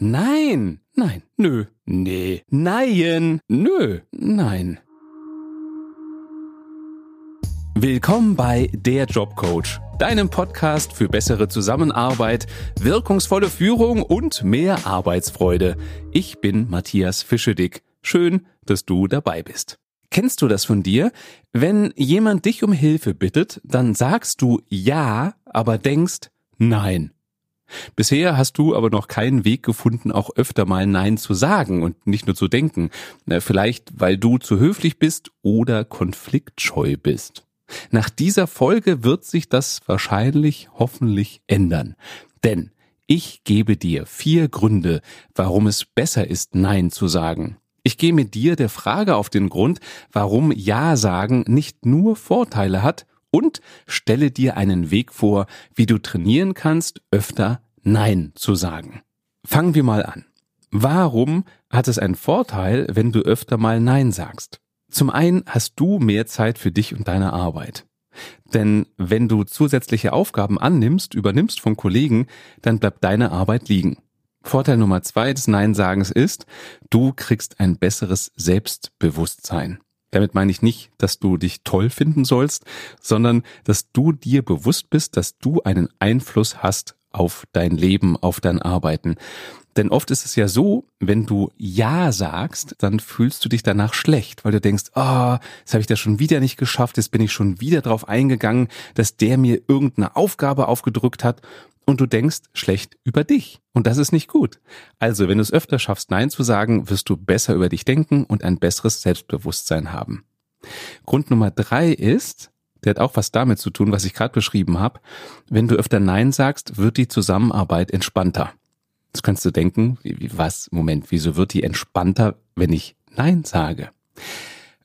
Nein, nein, nö, nee, nein, nö, nein. Willkommen bei Der Jobcoach, deinem Podcast für bessere Zusammenarbeit, wirkungsvolle Führung und mehr Arbeitsfreude. Ich bin Matthias Fischedick. Schön, dass du dabei bist. Kennst du das von dir? Wenn jemand dich um Hilfe bittet, dann sagst du ja, aber denkst nein. Bisher hast du aber noch keinen Weg gefunden, auch öfter mal Nein zu sagen und nicht nur zu denken. Vielleicht, weil du zu höflich bist oder konfliktscheu bist. Nach dieser Folge wird sich das wahrscheinlich hoffentlich ändern. Denn ich gebe dir vier Gründe, warum es besser ist, Nein zu sagen. Ich gehe mit dir der Frage auf den Grund, warum Ja sagen nicht nur Vorteile hat, und stelle dir einen Weg vor, wie du trainieren kannst, öfter Nein zu sagen. Fangen wir mal an. Warum hat es einen Vorteil, wenn du öfter mal Nein sagst? Zum einen hast du mehr Zeit für dich und deine Arbeit. Denn wenn du zusätzliche Aufgaben annimmst, übernimmst von Kollegen, dann bleibt deine Arbeit liegen. Vorteil Nummer zwei des Nein-Sagens ist, du kriegst ein besseres Selbstbewusstsein. Damit meine ich nicht, dass du dich toll finden sollst, sondern dass du dir bewusst bist, dass du einen Einfluss hast auf dein Leben, auf dein Arbeiten. Denn oft ist es ja so, wenn du Ja sagst, dann fühlst du dich danach schlecht, weil du denkst, ah, oh, jetzt habe ich das schon wieder nicht geschafft, jetzt bin ich schon wieder drauf eingegangen, dass der mir irgendeine Aufgabe aufgedrückt hat und du denkst schlecht über dich. Und das ist nicht gut. Also, wenn du es öfter schaffst, Nein zu sagen, wirst du besser über dich denken und ein besseres Selbstbewusstsein haben. Grund Nummer drei ist, der hat auch was damit zu tun, was ich gerade beschrieben habe. Wenn du öfter Nein sagst, wird die Zusammenarbeit entspannter. Das kannst du denken, was, Moment, wieso wird die entspannter, wenn ich Nein sage?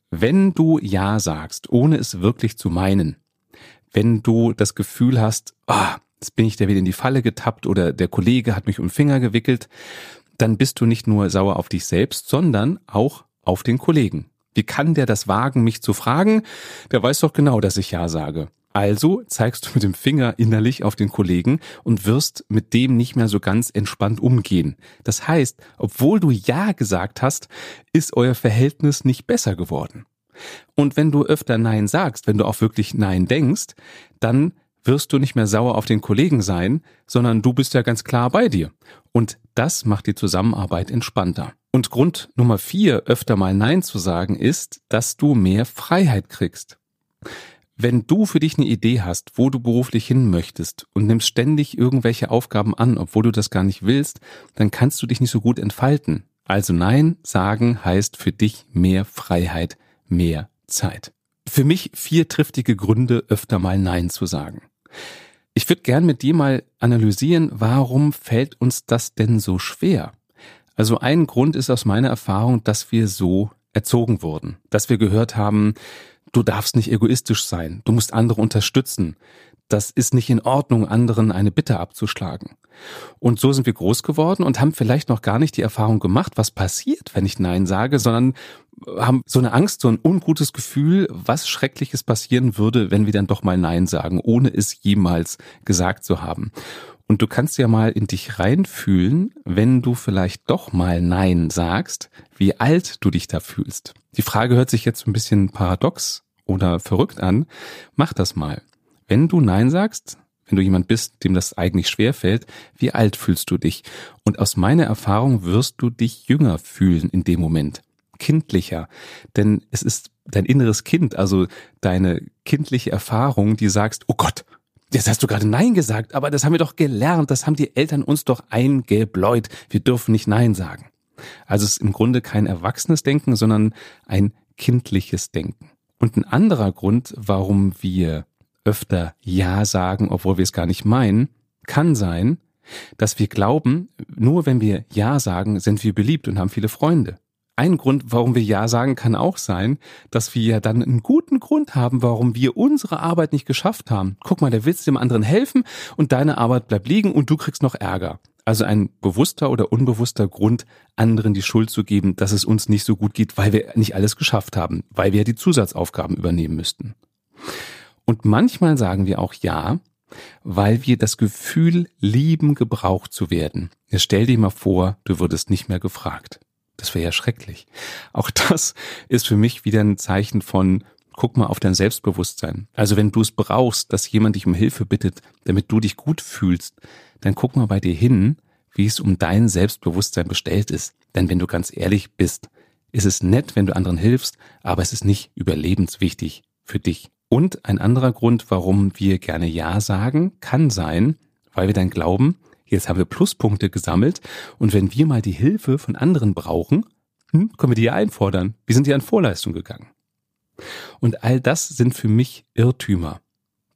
Wenn du Ja sagst, ohne es wirklich zu meinen, wenn du das Gefühl hast, ah, jetzt bin ich da wieder in die Falle getappt oder der Kollege hat mich um den Finger gewickelt, dann bist du nicht nur sauer auf dich selbst, sondern auch auf den Kollegen. Wie kann der das wagen, mich zu fragen? Der weiß doch genau, dass ich Ja sage. Also zeigst du mit dem Finger innerlich auf den Kollegen und wirst mit dem nicht mehr so ganz entspannt umgehen. Das heißt, obwohl du Ja gesagt hast, ist euer Verhältnis nicht besser geworden. Und wenn du öfter Nein sagst, wenn du auch wirklich Nein denkst, dann wirst du nicht mehr sauer auf den Kollegen sein, sondern du bist ja ganz klar bei dir. Und das macht die Zusammenarbeit entspannter. Und Grund Nummer vier, öfter mal Nein zu sagen, ist, dass du mehr Freiheit kriegst. Wenn du für dich eine Idee hast, wo du beruflich hin möchtest und nimmst ständig irgendwelche Aufgaben an, obwohl du das gar nicht willst, dann kannst du dich nicht so gut entfalten. Also Nein sagen heißt für dich mehr Freiheit, mehr Zeit. Für mich vier triftige Gründe, öfter mal Nein zu sagen. Ich würde gern mit dir mal analysieren, warum fällt uns das denn so schwer? Also ein Grund ist aus meiner Erfahrung, dass wir so erzogen wurden, dass wir gehört haben, du darfst nicht egoistisch sein, du musst andere unterstützen, das ist nicht in Ordnung, anderen eine Bitte abzuschlagen. Und so sind wir groß geworden und haben vielleicht noch gar nicht die Erfahrung gemacht, was passiert, wenn ich Nein sage, sondern haben so eine Angst, so ein ungutes Gefühl, was Schreckliches passieren würde, wenn wir dann doch mal Nein sagen, ohne es jemals gesagt zu haben. Und du kannst ja mal in dich reinfühlen, wenn du vielleicht doch mal Nein sagst, wie alt du dich da fühlst. Die Frage hört sich jetzt ein bisschen paradox oder verrückt an. Mach das mal. Wenn du Nein sagst, wenn du jemand bist, dem das eigentlich schwer fällt, wie alt fühlst du dich? Und aus meiner Erfahrung wirst du dich jünger fühlen in dem Moment. Kindlicher. Denn es ist dein inneres Kind, also deine kindliche Erfahrung, die sagst, oh Gott, Jetzt hast du gerade Nein gesagt, aber das haben wir doch gelernt, das haben die Eltern uns doch eingebläut. Wir dürfen nicht Nein sagen. Also es ist im Grunde kein erwachsenes Denken, sondern ein kindliches Denken. Und ein anderer Grund, warum wir öfter Ja sagen, obwohl wir es gar nicht meinen, kann sein, dass wir glauben, nur wenn wir Ja sagen, sind wir beliebt und haben viele Freunde. Ein Grund, warum wir Ja sagen, kann auch sein, dass wir ja dann einen guten Grund haben, warum wir unsere Arbeit nicht geschafft haben. Guck mal, der willst dem anderen helfen und deine Arbeit bleibt liegen und du kriegst noch Ärger. Also ein bewusster oder unbewusster Grund, anderen die Schuld zu geben, dass es uns nicht so gut geht, weil wir nicht alles geschafft haben, weil wir die Zusatzaufgaben übernehmen müssten. Und manchmal sagen wir auch Ja, Weil wir das Gefühl lieben, gebraucht zu werden. Jetzt stell dir mal vor, du würdest nicht mehr gefragt. Das wäre ja schrecklich. Auch das ist für mich wieder ein Zeichen von, guck mal auf dein Selbstbewusstsein. Also wenn du es brauchst, dass jemand dich um Hilfe bittet, damit du dich gut fühlst, dann guck mal bei dir hin, wie es um dein Selbstbewusstsein bestellt ist. Denn wenn du ganz ehrlich bist, ist es nett, wenn du anderen hilfst, aber es ist nicht überlebenswichtig für dich. Und ein anderer Grund, warum wir gerne Ja sagen, kann sein, weil wir dann glauben, jetzt haben wir Pluspunkte gesammelt und wenn wir mal die Hilfe von anderen brauchen, hm, können wir die ja einfordern. Wir sind ja in Vorleistung gegangen. Und all das sind für mich Irrtümer.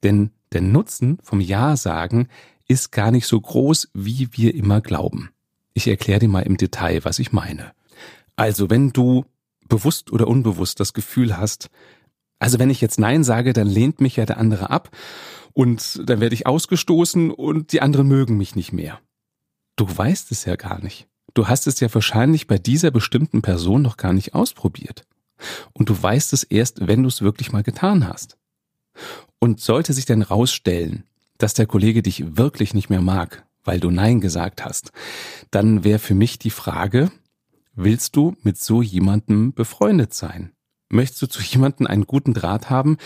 Denn der Nutzen vom Ja sagen ist gar nicht so groß, wie wir immer glauben. Ich erkläre dir mal im Detail, was ich meine. Also, wenn du bewusst oder unbewusst das Gefühl hast, also wenn ich jetzt Nein sage, dann lehnt mich ja der andere ab und dann werde ich ausgestoßen und die anderen mögen mich nicht mehr. Du weißt es ja gar nicht. Du hast es ja wahrscheinlich bei dieser bestimmten Person noch gar nicht ausprobiert. Und du weißt es erst, wenn du es wirklich mal getan hast. Und sollte sich dann rausstellen, dass der Kollege dich wirklich nicht mehr mag, weil du Nein gesagt hast, dann wäre für mich die Frage, willst du mit so jemandem befreundet sein? Möchtest du zu jemandem einen guten Draht haben,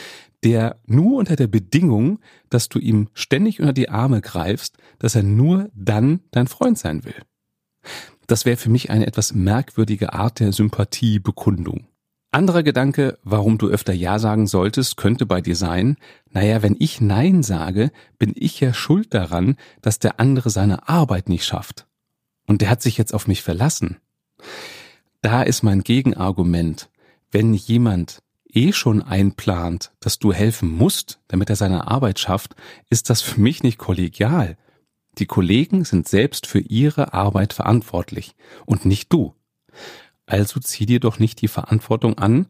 der nur unter der Bedingung, dass du ihm ständig unter die Arme greifst, dass er nur dann dein Freund sein will? Das wäre für mich eine etwas merkwürdige Art der Sympathiebekundung. Anderer Gedanke, warum du öfter Ja sagen solltest, könnte bei dir sein, naja, wenn ich Nein sage, bin ich ja schuld daran, dass der andere seine Arbeit nicht schafft. Und der hat sich jetzt auf mich verlassen. Da ist mein Gegenargument, wenn jemand eh schon einplant, dass du helfen musst, damit er seine Arbeit schafft, ist das für mich nicht kollegial. Die Kollegen sind selbst für ihre Arbeit verantwortlich und nicht du. Also zieh dir doch nicht die Verantwortung an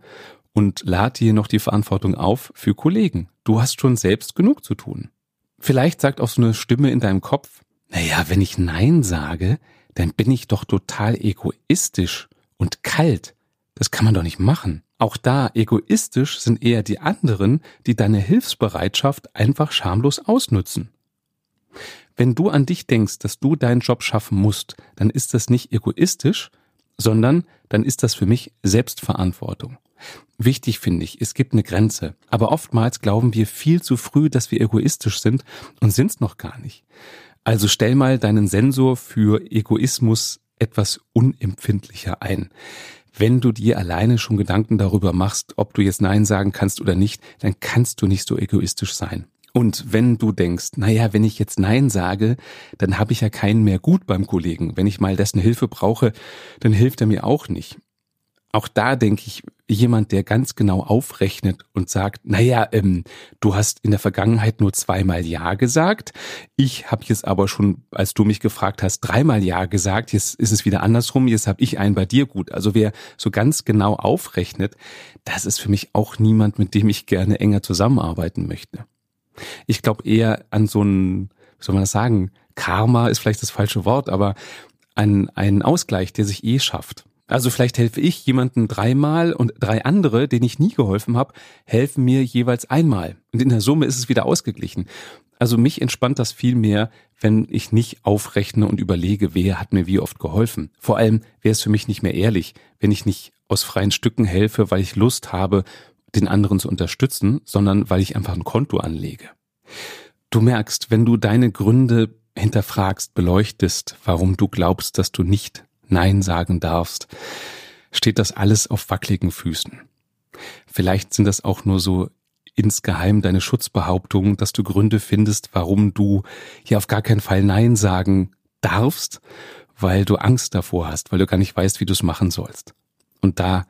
und lad dir noch die Verantwortung auf für Kollegen. Du hast schon selbst genug zu tun. Vielleicht sagt auch so eine Stimme in deinem Kopf, naja, wenn ich Nein sage, dann bin ich doch total egoistisch und kalt. Das kann man doch nicht machen. Auch da egoistisch sind eher die anderen, die deine Hilfsbereitschaft einfach schamlos ausnutzen. Wenn du an dich denkst, dass du deinen Job schaffen musst, dann ist das nicht egoistisch, sondern dann ist das für mich Selbstverantwortung. Wichtig finde ich, es gibt eine Grenze. Aber oftmals glauben wir viel zu früh, dass wir egoistisch sind und sind es noch gar nicht. Also stell mal deinen Sensor für Egoismus etwas unempfindlicher ein. Wenn du dir alleine schon Gedanken darüber machst, ob du jetzt Nein sagen kannst oder nicht, dann kannst du nicht so egoistisch sein. Und wenn du denkst, naja, wenn ich jetzt Nein sage, dann habe ich ja keinen mehr gut beim Kollegen. Wenn ich mal dessen Hilfe brauche, dann hilft er mir auch nicht. Auch da denke ich, jemand, der ganz genau aufrechnet und sagt, naja, ähm, du hast in der Vergangenheit nur zweimal Ja gesagt. Ich habe jetzt aber schon, als du mich gefragt hast, dreimal Ja gesagt. Jetzt ist es wieder andersrum. Jetzt habe ich einen bei dir gut. Also wer so ganz genau aufrechnet, das ist für mich auch niemand, mit dem ich gerne enger zusammenarbeiten möchte. Ich glaube eher an so ein, wie soll man das sagen, Karma ist vielleicht das falsche Wort, aber an einen Ausgleich, der sich eh schafft. Also vielleicht helfe ich jemanden dreimal und drei andere, denen ich nie geholfen habe, helfen mir jeweils einmal. Und in der Summe ist es wieder ausgeglichen. Also mich entspannt das viel mehr, wenn ich nicht aufrechne und überlege, wer hat mir wie oft geholfen. Vor allem wäre es für mich nicht mehr ehrlich, wenn ich nicht aus freien Stücken helfe, weil ich Lust habe den anderen zu unterstützen, sondern weil ich einfach ein Konto anlege. Du merkst, wenn du deine Gründe hinterfragst, beleuchtest, warum du glaubst, dass du nicht Nein sagen darfst, steht das alles auf wackeligen Füßen. Vielleicht sind das auch nur so insgeheim deine Schutzbehauptungen, dass du Gründe findest, warum du hier auf gar keinen Fall Nein sagen darfst, weil du Angst davor hast, weil du gar nicht weißt, wie du es machen sollst. Und da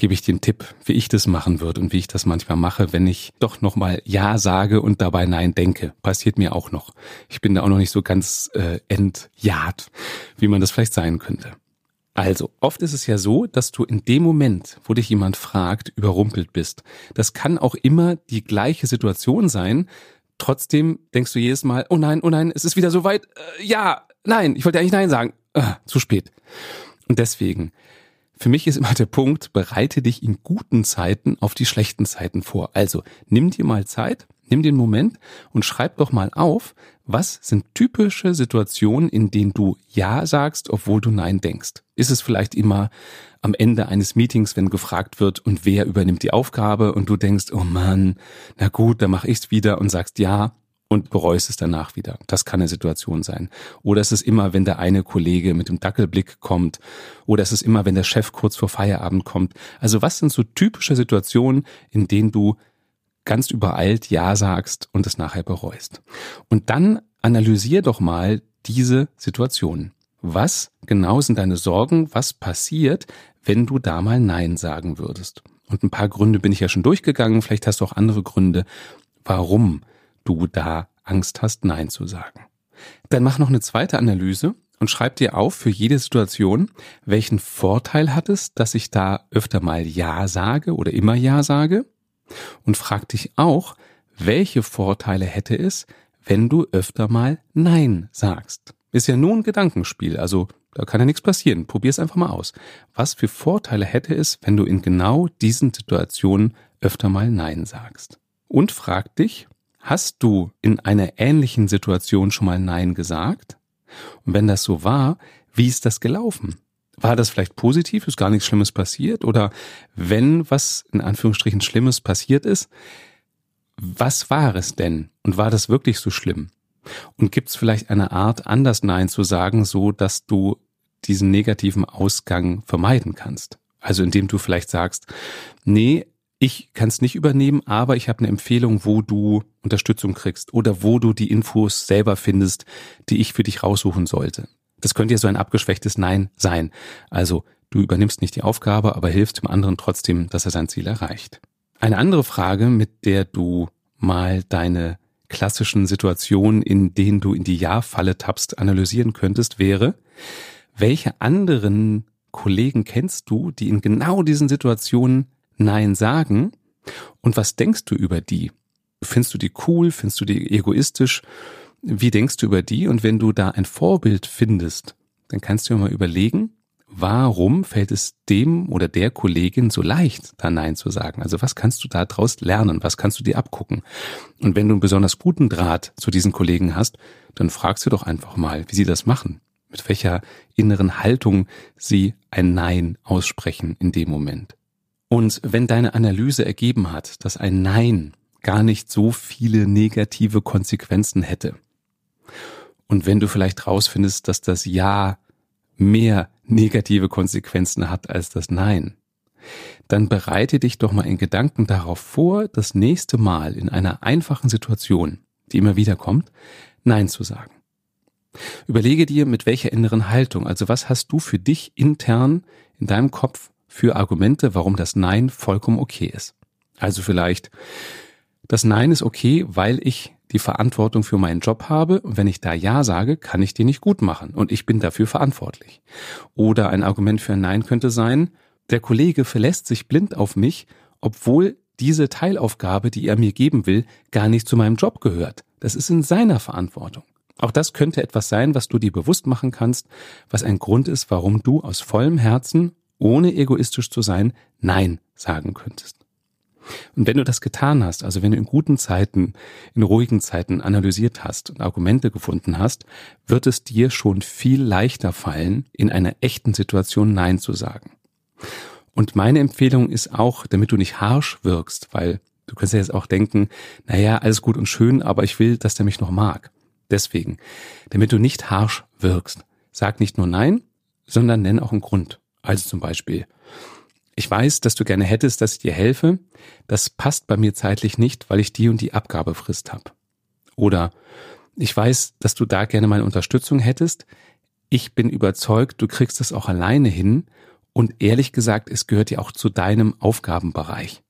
gebe ich den Tipp, wie ich das machen würde und wie ich das manchmal mache, wenn ich doch nochmal Ja sage und dabei Nein denke. Passiert mir auch noch. Ich bin da auch noch nicht so ganz äh, entjahrt, wie man das vielleicht sein könnte. Also, oft ist es ja so, dass du in dem Moment, wo dich jemand fragt, überrumpelt bist. Das kann auch immer die gleiche Situation sein. Trotzdem denkst du jedes Mal, oh nein, oh nein, es ist wieder so weit. Äh, ja, nein, ich wollte eigentlich nein sagen. Äh, zu spät. Und deswegen, für mich ist immer der Punkt, bereite dich in guten Zeiten auf die schlechten Zeiten vor. Also nimm dir mal Zeit, Nimm den Moment und schreib doch mal auf, was sind typische Situationen, in denen du Ja sagst, obwohl du Nein denkst. Ist es vielleicht immer am Ende eines Meetings, wenn gefragt wird, und wer übernimmt die Aufgabe und du denkst, oh Mann, na gut, dann mach ich's wieder und sagst Ja und bereust es danach wieder. Das kann eine Situation sein. Oder es ist immer, wenn der eine Kollege mit dem Dackelblick kommt. Oder es ist immer, wenn der Chef kurz vor Feierabend kommt. Also was sind so typische Situationen, in denen du ganz übereilt Ja sagst und es nachher bereust. Und dann analysier doch mal diese Situation. Was genau sind deine Sorgen? Was passiert, wenn du da mal Nein sagen würdest? Und ein paar Gründe bin ich ja schon durchgegangen. Vielleicht hast du auch andere Gründe, warum du da Angst hast, Nein zu sagen. Dann mach noch eine zweite Analyse und schreib dir auf für jede Situation, welchen Vorteil hat es, dass ich da öfter mal Ja sage oder immer Ja sage und frag dich auch, welche Vorteile hätte es, wenn du öfter mal Nein sagst. Ist ja nur ein Gedankenspiel, also da kann ja nichts passieren. Probier es einfach mal aus. Was für Vorteile hätte es, wenn du in genau diesen Situationen öfter mal Nein sagst? Und frag dich, hast du in einer ähnlichen Situation schon mal Nein gesagt? Und wenn das so war, wie ist das gelaufen? war das vielleicht positiv, ist gar nichts Schlimmes passiert? Oder wenn was in Anführungsstrichen Schlimmes passiert ist, was war es denn? Und war das wirklich so schlimm? Und gibt es vielleicht eine Art, anders Nein zu sagen, so dass du diesen negativen Ausgang vermeiden kannst? Also indem du vielleicht sagst, nee, ich kann es nicht übernehmen, aber ich habe eine Empfehlung, wo du Unterstützung kriegst oder wo du die Infos selber findest, die ich für dich raussuchen sollte. Das könnte ja so ein abgeschwächtes Nein sein. Also du übernimmst nicht die Aufgabe, aber hilfst dem anderen trotzdem, dass er sein Ziel erreicht. Eine andere Frage, mit der du mal deine klassischen Situationen, in denen du in die Ja-Falle tappst, analysieren könntest, wäre, welche anderen Kollegen kennst du, die in genau diesen Situationen Nein sagen? Und was denkst du über die? Findest du die cool? Findest du die egoistisch? Wie denkst du über die? Und wenn du da ein Vorbild findest, dann kannst du dir mal überlegen, warum fällt es dem oder der Kollegin so leicht, da Nein zu sagen? Also was kannst du da draus lernen? Was kannst du dir abgucken? Und wenn du einen besonders guten Draht zu diesen Kollegen hast, dann fragst du doch einfach mal, wie sie das machen. Mit welcher inneren Haltung sie ein Nein aussprechen in dem Moment. Und wenn deine Analyse ergeben hat, dass ein Nein gar nicht so viele negative Konsequenzen hätte, und wenn du vielleicht rausfindest, dass das Ja mehr negative Konsequenzen hat als das Nein, dann bereite dich doch mal in Gedanken darauf vor, das nächste Mal in einer einfachen Situation, die immer wieder kommt, Nein zu sagen. Überlege dir, mit welcher inneren Haltung, also was hast du für dich intern in deinem Kopf für Argumente, warum das Nein vollkommen okay ist. Also vielleicht, das Nein ist okay, weil ich die Verantwortung für meinen Job habe und wenn ich da Ja sage, kann ich den nicht gut machen und ich bin dafür verantwortlich. Oder ein Argument für ein Nein könnte sein, der Kollege verlässt sich blind auf mich, obwohl diese Teilaufgabe, die er mir geben will, gar nicht zu meinem Job gehört. Das ist in seiner Verantwortung. Auch das könnte etwas sein, was du dir bewusst machen kannst, was ein Grund ist, warum du aus vollem Herzen, ohne egoistisch zu sein, Nein sagen könntest. Und wenn du das getan hast, also wenn du in guten Zeiten, in ruhigen Zeiten analysiert hast und Argumente gefunden hast, wird es dir schon viel leichter fallen, in einer echten Situation Nein zu sagen. Und meine Empfehlung ist auch, damit du nicht harsh wirkst, weil du kannst ja jetzt auch denken, naja, alles gut und schön, aber ich will, dass der mich noch mag. Deswegen, damit du nicht harsh wirkst, sag nicht nur Nein, sondern nenn auch einen Grund. Also zum Beispiel, ich weiß, dass du gerne hättest, dass ich dir helfe. Das passt bei mir zeitlich nicht, weil ich die und die Abgabefrist habe. Oder ich weiß, dass du da gerne meine Unterstützung hättest. Ich bin überzeugt, du kriegst es auch alleine hin. Und ehrlich gesagt, es gehört ja auch zu deinem Aufgabenbereich.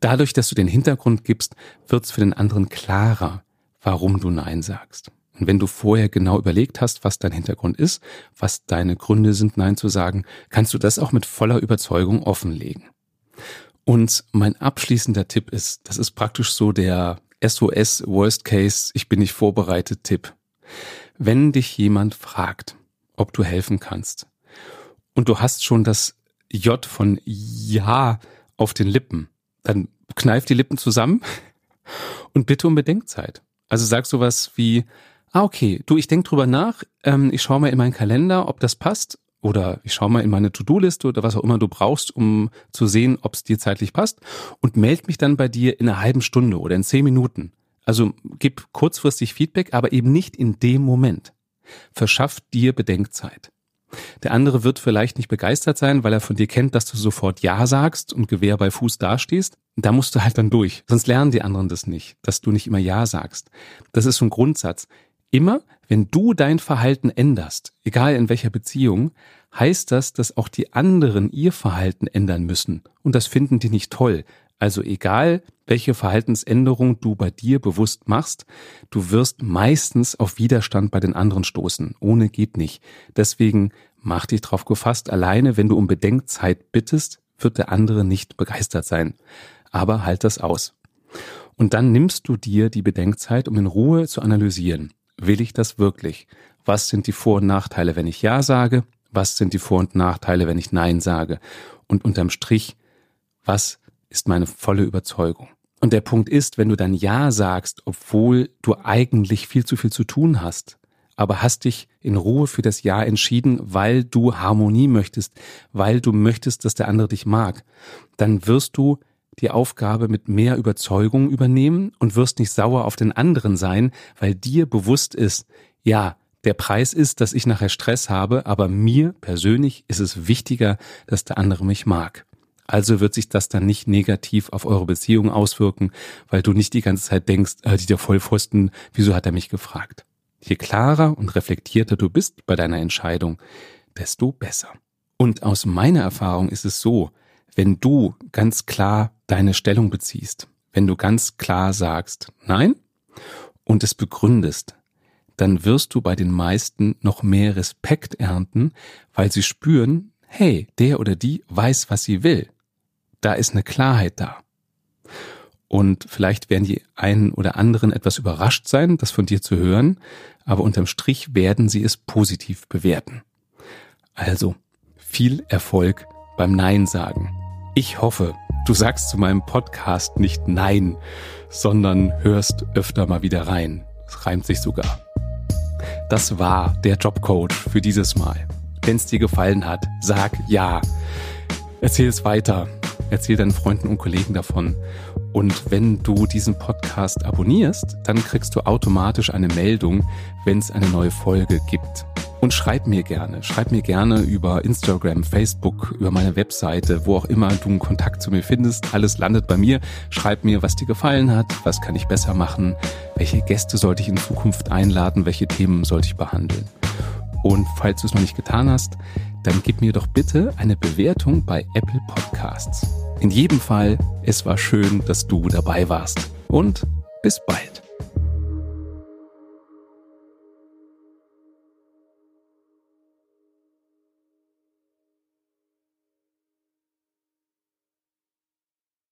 Dadurch, dass du den Hintergrund gibst, wird es für den anderen klarer, warum du Nein sagst. Und wenn du vorher genau überlegt hast, was dein Hintergrund ist, was deine Gründe sind, Nein zu sagen, kannst du das auch mit voller Überzeugung offenlegen. Und mein abschließender Tipp ist, das ist praktisch so der SOS Worst Case, ich bin nicht vorbereitet Tipp. Wenn dich jemand fragt, ob du helfen kannst und du hast schon das J von Ja auf den Lippen, dann kneif die Lippen zusammen Und bitte um Bedenkzeit. Also sag sowas wie, ah, okay, du, ich denk drüber nach, ähm, ich schaue mal in meinen Kalender, ob das passt, oder ich schaue mal in meine To-Do-Liste oder was auch immer du brauchst, um zu sehen, ob es dir zeitlich passt und melde mich dann bei dir in einer halben Stunde oder in zehn Minuten. Also gib kurzfristig Feedback, aber eben nicht in dem Moment. Verschaff dir Bedenkzeit. Der andere wird vielleicht nicht begeistert sein, weil er von dir kennt, dass du sofort Ja sagst und Gewehr bei Fuß dastehst. Da musst du halt dann durch. Sonst lernen die anderen das nicht, dass du nicht immer Ja sagst. Das ist so ein Grundsatz. Immer, wenn du dein Verhalten änderst, egal in welcher Beziehung, heißt das, dass auch die anderen ihr Verhalten ändern müssen. Und das finden die nicht toll. Also egal, welche Verhaltensänderung du bei dir bewusst machst, du wirst meistens auf Widerstand bei den anderen stoßen. Ohne geht nicht. Deswegen mach dich drauf gefasst. Alleine, wenn du um Bedenkzeit bittest, wird der andere nicht begeistert sein. Aber halt das aus. Und dann nimmst du dir die Bedenkzeit, um in Ruhe zu analysieren. Will ich das wirklich? Was sind die Vor- und Nachteile, wenn ich Ja sage? Was sind die Vor- und Nachteile, wenn ich Nein sage? Und unterm Strich, was ist meine volle Überzeugung. Und der Punkt ist, wenn du dann Ja sagst, obwohl du eigentlich viel zu viel zu tun hast, aber hast dich in Ruhe für das Ja entschieden, weil du Harmonie möchtest, weil du möchtest, dass der andere dich mag, dann wirst du die Aufgabe mit mehr Überzeugung übernehmen und wirst nicht sauer auf den anderen sein, weil dir bewusst ist, ja, der Preis ist, dass ich nachher Stress habe, aber mir persönlich ist es wichtiger, dass der andere mich mag. Also wird sich das dann nicht negativ auf eure Beziehung auswirken, weil du nicht die ganze Zeit denkst, äh, der Vollpfosten, wieso hat er mich gefragt? Je klarer und reflektierter du bist bei deiner Entscheidung, desto besser. Und aus meiner Erfahrung ist es so, wenn du ganz klar deine Stellung beziehst, wenn du ganz klar sagst Nein und es begründest, dann wirst du bei den meisten noch mehr Respekt ernten, weil sie spüren, hey, der oder die weiß, was sie will da ist eine Klarheit da. Und vielleicht werden die einen oder anderen etwas überrascht sein, das von dir zu hören, aber unterm Strich werden sie es positiv bewerten. Also, viel Erfolg beim Nein sagen. Ich hoffe, du sagst zu meinem Podcast nicht Nein, sondern hörst öfter mal wieder rein. Es reimt sich sogar. Das war der Jobcoach für dieses Mal. Wenn es dir gefallen hat, sag ja. Erzähl es weiter Erzähl deinen Freunden und Kollegen davon. Und wenn du diesen Podcast abonnierst, dann kriegst du automatisch eine Meldung, wenn es eine neue Folge gibt. Und schreib mir gerne, schreib mir gerne über Instagram, Facebook, über meine Webseite, wo auch immer du einen Kontakt zu mir findest. Alles landet bei mir. Schreib mir, was dir gefallen hat, was kann ich besser machen, welche Gäste sollte ich in Zukunft einladen, welche Themen sollte ich behandeln. Und falls du es noch nicht getan hast, dann gib mir doch bitte eine Bewertung bei Apple Podcasts. In jedem Fall, es war schön, dass du dabei warst. Und bis bald.